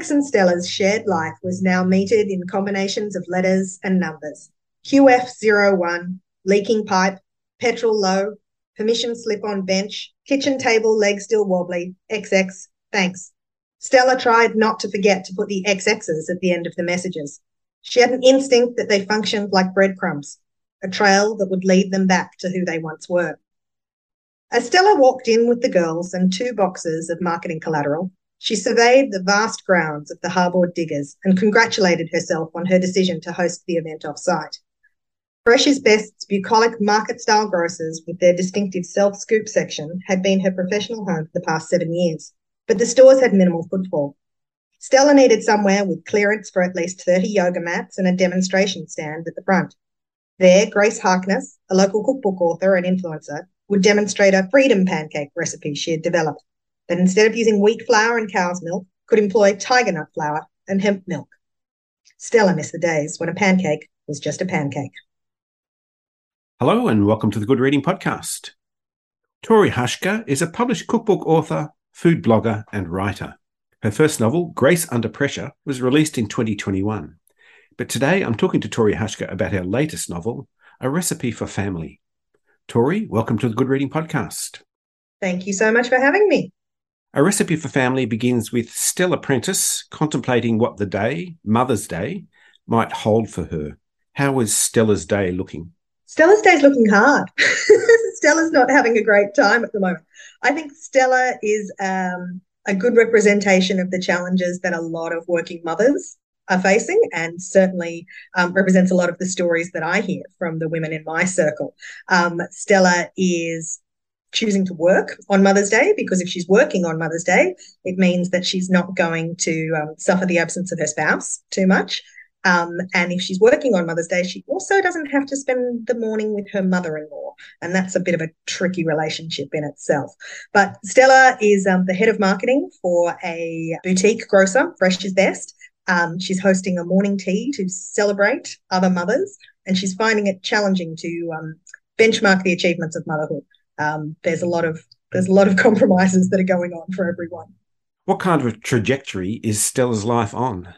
Felix and Stella's shared life was now metered in combinations of letters and numbers. QF01, leaking pipe, petrol low, permission slip on bench, kitchen table leg still wobbly, XX, thanks. Stella tried not to forget to put the XXs at the end of the messages. She had an instinct that they functioned like breadcrumbs, a trail that would lead them back to who they once were. As Stella walked in with the girls and two boxes of marketing collateral, she surveyed the vast grounds of the Harbord Diggers and congratulated herself on her decision to host the event off-site. Fresh is Best's bucolic market-style grocers with their distinctive self-scoop section had been her professional home for the past seven years, but the stores had minimal footfall. Stella needed somewhere with clearance for at least 30 yoga mats and a demonstration stand at the front. There, Grace Harkness, a local cookbook author and influencer, would demonstrate a freedom pancake recipe she had developed that instead of using wheat flour and cow's milk, could employ tiger nut flour and hemp milk. Stella missed the days when a pancake was just a pancake. Hello, and welcome to the Good Reading Podcast. Tori Haschka is a published cookbook author, food blogger, and writer. Her first novel, Grace Under Pressure, was released in 2021. But today I'm talking to Tori Haschka about her latest novel, A Recipe for Family. Tori, welcome to the Good Reading Podcast. Thank you so much for having me. A Recipe for Family begins with Stella Prentice contemplating what the day, Mother's Day, might hold for her. How is Stella's day looking? Stella's day's looking hard. Stella's not having a great time at the moment. I think Stella is um, a good representation of the challenges that a lot of working mothers are facing and certainly um, represents a lot of the stories that I hear from the women in my circle. Um, Stella is choosing to work on Mother's Day because if she's working on Mother's Day, it means that she's not going to um, suffer the absence of her spouse too much. Um, and if she's working on Mother's Day, she also doesn't have to spend the morning with her mother in law. And that's a bit of a tricky relationship in itself. But Stella is um, the head of marketing for a boutique grocer, Fresh is Best. Um, she's hosting a morning tea to celebrate other mothers, and she's finding it challenging to um, benchmark the achievements of motherhood um, there's a lot of there's a lot of compromises that are going on for everyone. What kind of a trajectory is Stella's life on?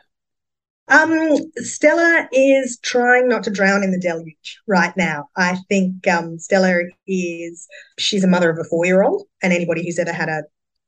Um, Stella is trying not to drown in the deluge right now. I think um, Stella is she's a mother of a four year old, and anybody who's ever had a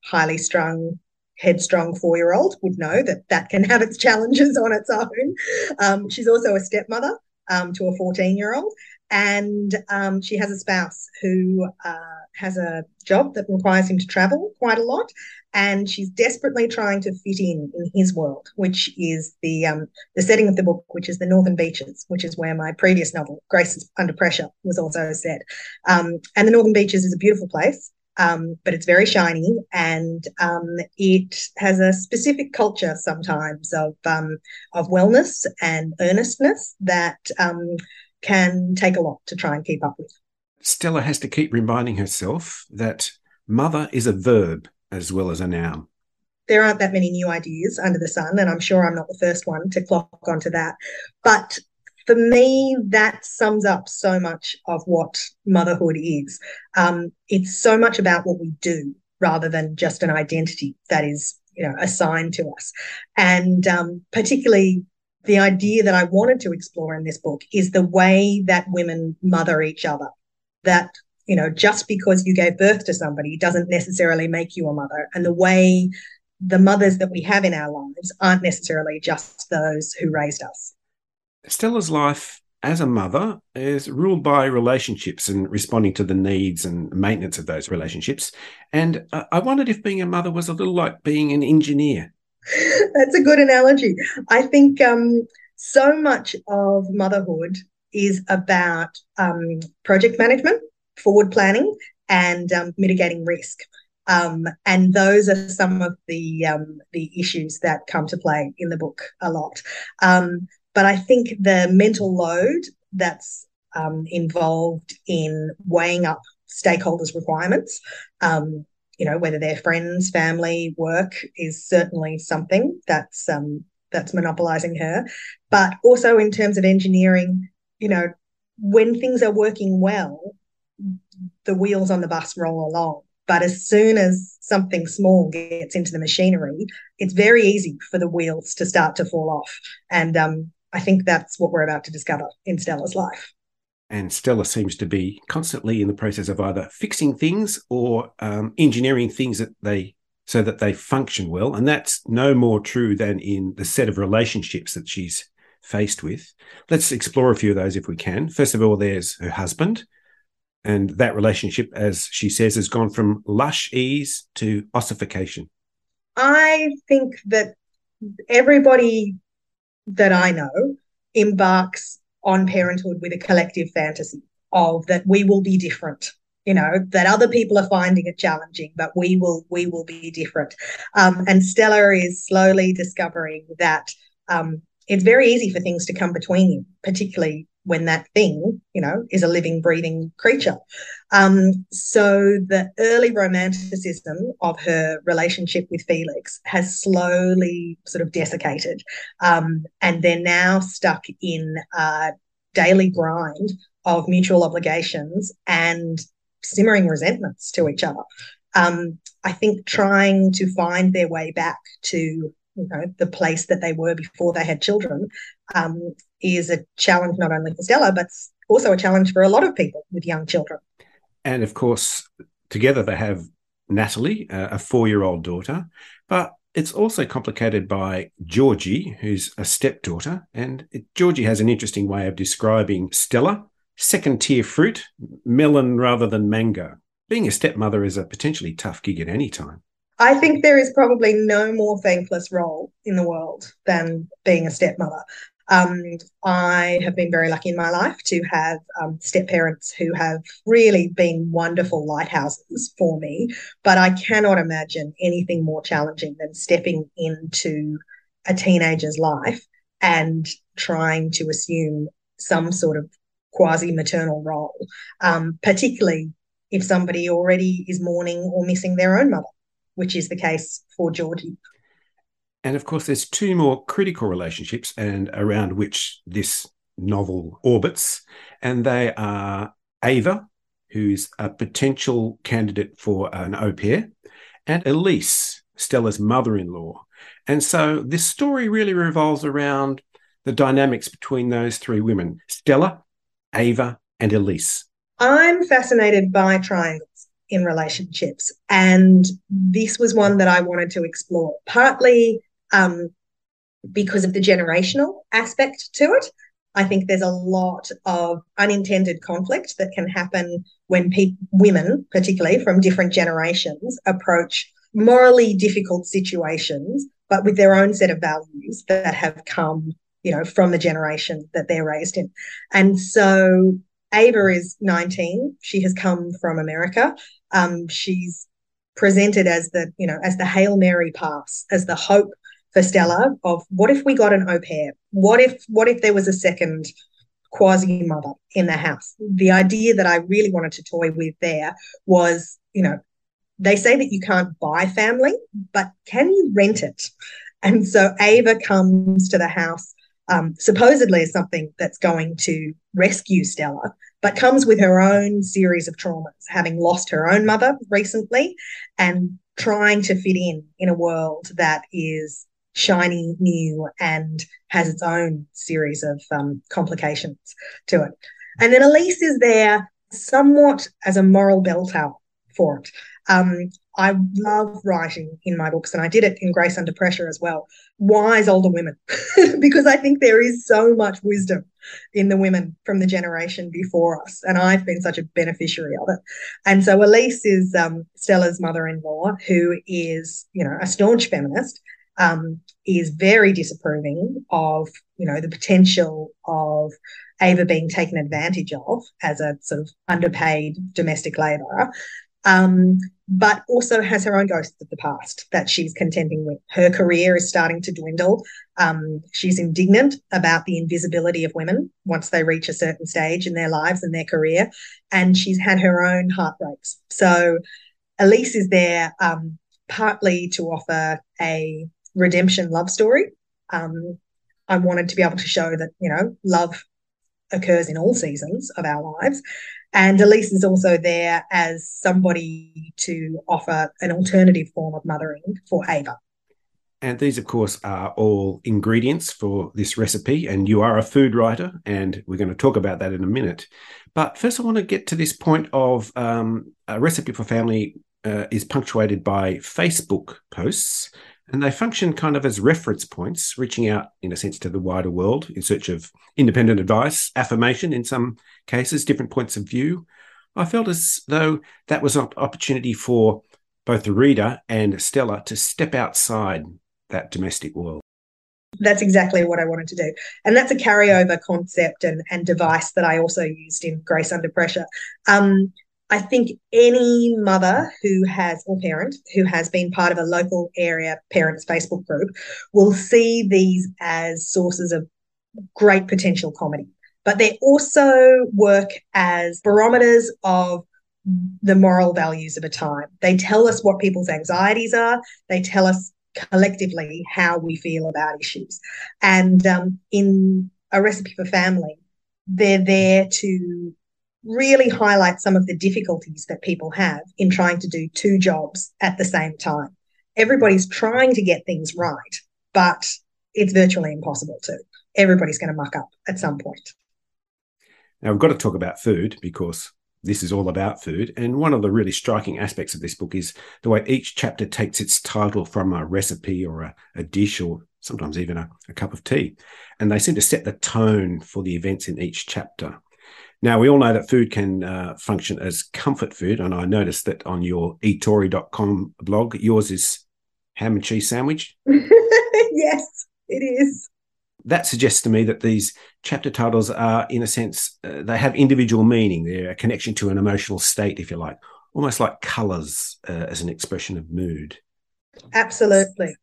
highly strung headstrong four year old would know that that can have its challenges on its own. Um, she's also a stepmother um, to a 14 year old and um, she has a spouse who uh, has a job that requires him to travel quite a lot and she's desperately trying to fit in in his world which is the um, the setting of the book which is the northern beaches which is where my previous novel grace under pressure was also set. Um, and the northern beaches is a beautiful place um, but it's very shiny and um, it has a specific culture sometimes of um, of wellness and earnestness that um, can take a lot to try and keep up with. Stella has to keep reminding herself that mother is a verb as well as a noun. There aren't that many new ideas under the sun, and I'm sure I'm not the first one to clock onto that. But for me, that sums up so much of what motherhood is. Um, it's so much about what we do rather than just an identity that is, you know, assigned to us. And um, particularly the idea that I wanted to explore in this book is the way that women mother each other. That, you know, just because you gave birth to somebody doesn't necessarily make you a mother. And the way the mothers that we have in our lives aren't necessarily just those who raised us. Stella's life as a mother is ruled by relationships and responding to the needs and maintenance of those relationships. And uh, I wondered if being a mother was a little like being an engineer. That's a good analogy. I think um, so much of motherhood is about um, project management, forward planning, and um, mitigating risk. Um, and those are some of the um, the issues that come to play in the book a lot. Um, but I think the mental load that's involved in weighing up stakeholders' requirements, you know, whether they're friends, family, work, is certainly something that's um, that's monopolizing her. But also in terms of engineering, you know, when things are working well, the wheels on the bus roll along. But as soon as something small gets into the machinery, it's very easy for the wheels to start to fall off. And um, I think that's what we're about to discover in Stella's life. And Stella seems to be constantly in the process of either fixing things or um, engineering things that they so that they function well. And that's no more true than in the set of relationships that she's faced with. Let's explore a few of those if we can. First of all, there's her husband, and that relationship, as she says, has gone from lush ease to ossification. I think that everybody that I know embarks on parenthood with a collective fantasy of that we will be different you know that other people are finding it challenging but we will we will be different. Um, and stella is slowly discovering that um, it's very easy for things to come between you particularly when that thing, you know, is a living, breathing creature. Um, so the early romanticism of her relationship with Felix has slowly sort of desiccated. Um, and they're now stuck in a daily grind of mutual obligations and simmering resentments to each other. Um, I think trying to find their way back to you know the place that they were before they had children um, is a challenge not only for Stella but also a challenge for a lot of people with young children. And of course, together they have Natalie, a four-year-old daughter, but it's also complicated by Georgie, who's a stepdaughter. And it, Georgie has an interesting way of describing Stella second tier fruit, melon rather than mango. Being a stepmother is a potentially tough gig at any time. I think there is probably no more thankless role in the world than being a stepmother. Um, I have been very lucky in my life to have um, step parents who have really been wonderful lighthouses for me. But I cannot imagine anything more challenging than stepping into a teenager's life and trying to assume some sort of quasi maternal role, um, particularly if somebody already is mourning or missing their own mother which is the case for Georgie. And of course, there's two more critical relationships and around which this novel orbits, and they are Ava, who's a potential candidate for an au pair, and Elise, Stella's mother-in-law. And so this story really revolves around the dynamics between those three women, Stella, Ava, and Elise. I'm fascinated by triangles in relationships. And this was one that I wanted to explore, partly um, because of the generational aspect to it. I think there's a lot of unintended conflict that can happen when pe- women, particularly from different generations, approach morally difficult situations, but with their own set of values that have come, you know, from the generation that they're raised in. And so Ava is 19. She has come from America. Um, she's presented as the, you know, as the Hail Mary pass, as the hope for Stella of what if we got an au pair? What if what if there was a second quasi mother in the house? The idea that I really wanted to toy with there was, you know, they say that you can't buy family, but can you rent it? And so Ava comes to the house um, supposedly as something that's going to rescue Stella, but comes with her own series of traumas, having lost her own mother recently and trying to fit in in a world that is shiny, new, and has its own series of um, complications to it. And then Elise is there somewhat as a moral bell tower for it. Um, I love writing in my books, and I did it in Grace Under Pressure as well. Wise older women, because I think there is so much wisdom in the women from the generation before us, and I've been such a beneficiary of it. And so Elise is um, Stella's mother-in-law, who is, you know, a staunch feminist, um, is very disapproving of, you know, the potential of Ava being taken advantage of as a sort of underpaid domestic labourer Um, but also has her own ghosts of the past that she's contending with. Her career is starting to dwindle. Um, she's indignant about the invisibility of women once they reach a certain stage in their lives and their career. And she's had her own heartbreaks. So Elise is there um, partly to offer a redemption love story. Um, I wanted to be able to show that, you know, love occurs in all seasons of our lives. And Elise is also there as somebody to offer an alternative form of mothering for Ava. And these, of course, are all ingredients for this recipe. And you are a food writer, and we're going to talk about that in a minute. But first, I want to get to this point of um, a recipe for family uh, is punctuated by Facebook posts and they function kind of as reference points, reaching out, in a sense, to the wider world in search of independent advice, affirmation in some cases, different points of view. I felt as though that was an opportunity for both the reader and Stella to step outside that domestic world. That's exactly what I wanted to do. And that's a carryover concept and, and device that I also used in Grace Under Pressure. Um, I think any mother who has, or parent who has been part of a local area parents Facebook group will see these as sources of great potential comedy. But they also work as barometers of the moral values of a time. They tell us what people's anxieties are, they tell us collectively how we feel about issues. And um, in A Recipe for Family, they're there to really highlight some of the difficulties that people have in trying to do two jobs at the same time. Everybody's trying to get things right, but it's virtually impossible to. Everybody's going to muck up at some point. Now, we've got to talk about food because this is all about food. And one of the really striking aspects of this book is the way each chapter takes its title from a recipe or a, a dish or sometimes even a, a, cup of tea. And they seem to set the tone for the events in each chapter. Now, we all know that food can uh, function as comfort food. And I noticed that on your eatori.com blog, yours is ham and cheese sandwich. yes, it is. That suggests to me that these chapter titles are, in a sense, uh, they have individual meaning. They're a connection to an emotional state, if you like, almost like colors uh, as an expression of mood. Absolutely.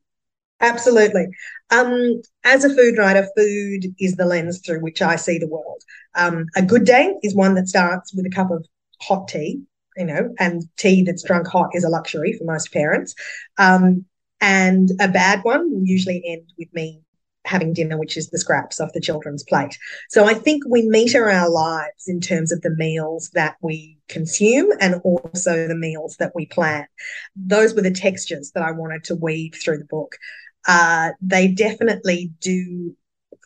Absolutely. Um, as a food writer, food is the lens through which I see the world. Um, a good day is one that starts with a cup of hot tea, you know, and tea that's drunk hot is a luxury for most parents. Um, and a bad one will usually end with me having dinner, which is the scraps off the children's plate. So I think we meter our lives in terms of the meals that we consume and also the meals that we plan. Those were the textures that I wanted to weave through the book uh, they definitely do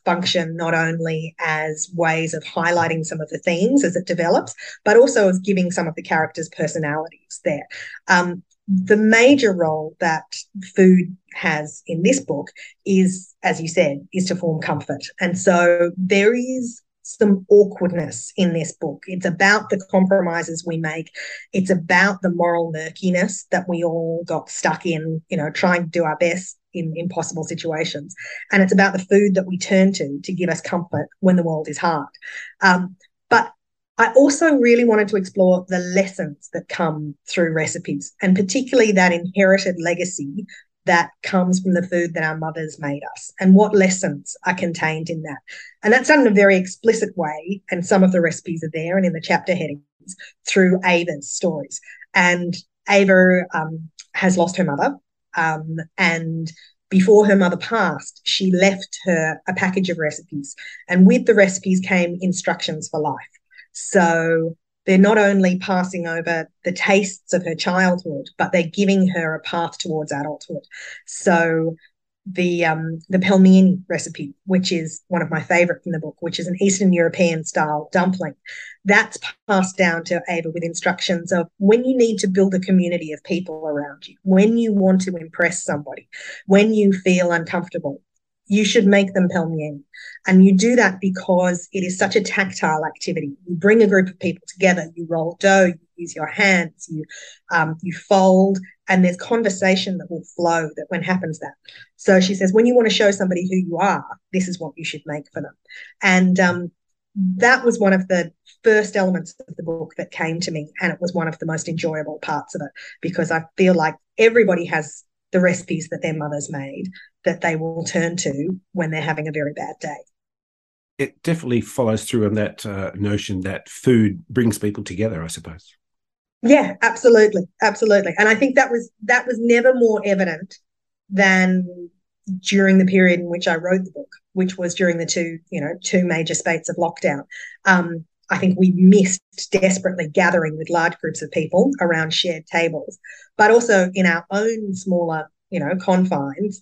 function not only as ways of highlighting some of the themes as it develops, but also of giving some of the characters' personalities there. Um, the major role that food has in this book is, as you said, is to form comfort. And so there is some awkwardness in this book. It's about the compromises we make. It's about the moral murkiness that we all got stuck in, you know, trying to do our best in impossible situations. And it's about the food that we turn to to give us comfort when the world is hard. Um, but I also really wanted to explore the lessons that come through recipes and particularly that inherited legacy that comes from the food that our mothers made us and what lessons are contained in that. And that's done in a very explicit way. And some of the recipes are there and in the chapter headings through Ava's stories. And Ava um, has lost her mother. Um, and before her mother passed, she left her a package of recipes. And with the recipes came instructions for life. So they're not only passing over the tastes of her childhood, but they're giving her a path towards adulthood. So the um, the pelmeni recipe, which is one of my favorite from the book, which is an Eastern European style dumpling, that's passed down to Ava with instructions of when you need to build a community of people around you, when you want to impress somebody, when you feel uncomfortable, you should make them pelmeni. And you do that because it is such a tactile activity. You bring a group of people together, you roll dough, you use your hands, you um, you fold, and there's conversation that will flow that when happens that. So she says, when you want to show somebody who you are, this is what you should make for them. And um, that was one of the first elements of the book that came to me. And it was one of the most enjoyable parts of it because I feel like everybody has the recipes that their mothers made that they will turn to when they're having a very bad day. It definitely follows through on that uh, notion that food brings people together, I suppose. Yeah, absolutely, absolutely. And I think that was that was never more evident than during the period in which I wrote the book, which was during the two, you know, two major spates of lockdown. Um, I think we missed desperately gathering with large groups of people around shared tables, but also in our own smaller, you know, confines,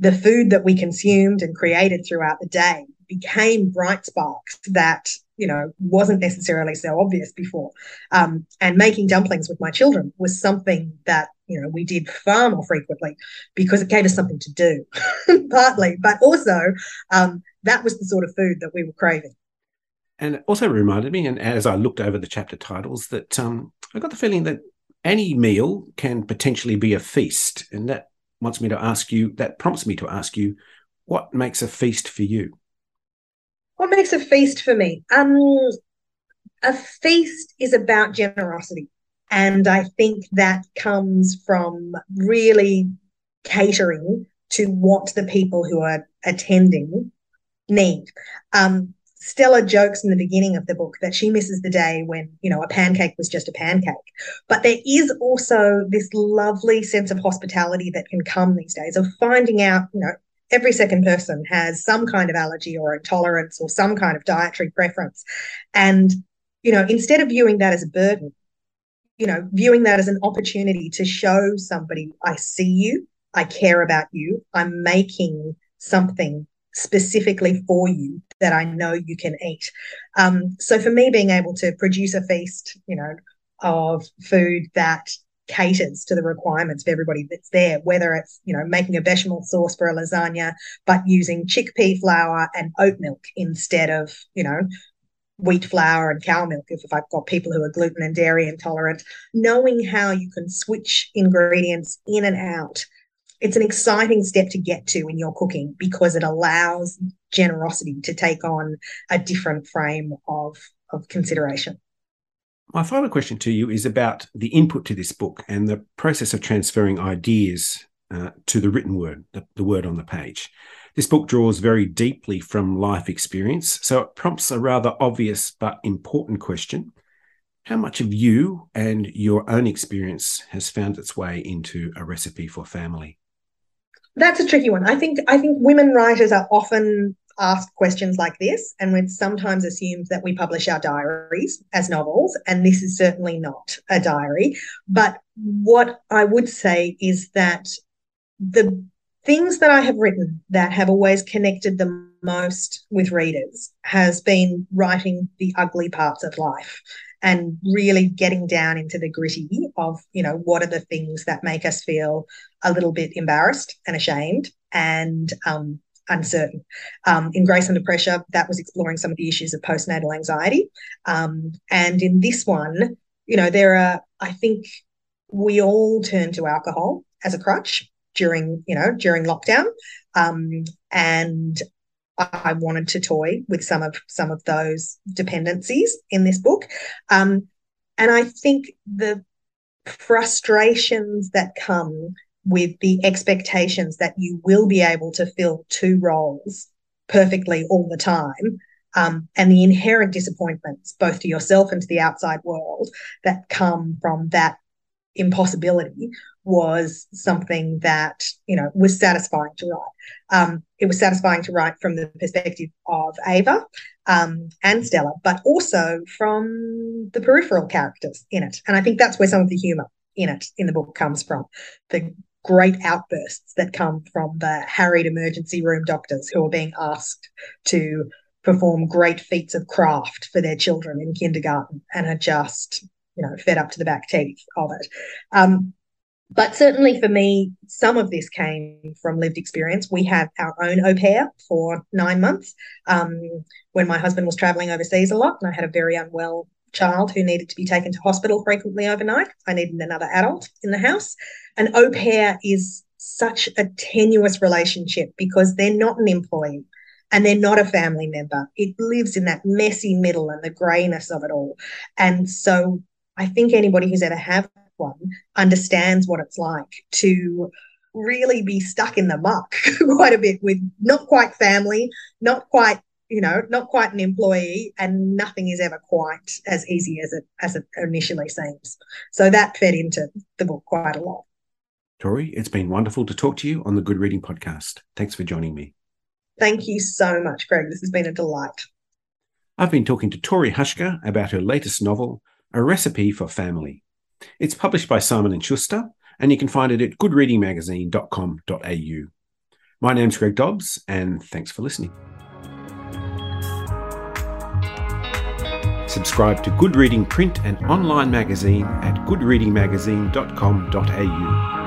the food that we consumed and created throughout the day became bright sparks that you know wasn't necessarily so obvious before. Um, and making dumplings with my children was something that you know we did far more frequently because it gave us something to do partly but also um, that was the sort of food that we were craving. And it also reminded me and as i looked over the chapter titles that um, i got the feeling that any meal can potentially be a feast and that wants me to ask you that prompts me to ask you what makes a feast for you what makes a feast for me? Um, a feast is about generosity. And I think that comes from really catering to what the people who are attending need. Um, Stella jokes in the beginning of the book that she misses the day when, you know, a pancake was just a pancake. But there is also this lovely sense of hospitality that can come these days of finding out, you know, every second person has some kind of allergy or intolerance or some kind of dietary preference. And, you know, instead of viewing that as a burden, you know, viewing that as an opportunity to show somebody, I see you, I care about you, I'm making something specifically for you that I know you can eat. Um, so for me, being able to produce a feast, you know, of food that caters to the requirements of everybody that's there, whether it's, you know, making a bechamel sauce for a lasagna, but using chickpea flour and oat milk instead of, you know, wheat flour and cow milk if, if I've got people who are gluten and dairy intolerant, knowing how you can switch ingredients in and out. It's an exciting step to get to in your cooking because it allows generosity to take on a different frame of, of consideration. My final question to you is about the input to this book and the process of transferring ideas uh, to the written word, the, the word on the page. This book draws very deeply from life experience, so it prompts a rather obvious but important question. How much of you and your own experience has found its way into a recipe for family? That's a tricky one. I think I think women writers are often asked questions like this, and we've sometimes assumed that we publish our diaries as novels, and this is certainly not a diary. But what I would say is that the things that I have written that have always connected the most with readers has been writing the ugly parts of life and really getting down into the gritty of you know what are the things that make us feel a little bit embarrassed and ashamed and um, uncertain. Um, in Grace Under Pressure, that was exploring some of the issues of postnatal anxiety. Um, and in this one, you know, there are, I think we all turn to alcohol as a crutch during, you know, during lockdown. Um, and I wanted to toy with some of some of those dependencies in this book. Um, and I think the frustrations that come with the expectations that you will be able to fill two roles perfectly all the time. Um, and the inherent disappointments, both to yourself and to the outside world, that come from that impossibility was something that you know was satisfying to write. Um, it was satisfying to write from the perspective of Ava um, and Stella, but also from the peripheral characters in it. And I think that's where some of the humour in it in the book comes from. The great outbursts that come from the harried emergency room doctors who are being asked to perform great feats of craft for their children in kindergarten and are just, you know, fed up to the back teeth of it. Um, but certainly for me, some of this came from lived experience. We had our own au pair for nine months um, when my husband was traveling overseas a lot and I had a very unwell child who needed to be taken to hospital frequently overnight. I needed another adult in the house. An au pair is such a tenuous relationship because they're not an employee. and they're not a family member. It lives in that messy middle and the grayness of it all. And so I think anybody who's ever had one understands what it's like to really be stuck in the muck quite a bit with not quite family, not quite you know, not quite an employee, and nothing is ever quite as easy as it as it initially seems. So that fed into the book quite a lot. Tori, it's been wonderful to talk to you on the Good Reading Podcast. Thanks for joining me. Thank you so much, Greg. This has been a delight. I've been talking to Tori Haschka about her latest novel, A Recipe for Family. It's published by Simon & Schuster, and you can find it at goodreadingmagazine.com.au. My name's Greg Dobbs, and thanks for listening. Subscribe to Good Reading print and online magazine at goodreadingmagazine.com.au.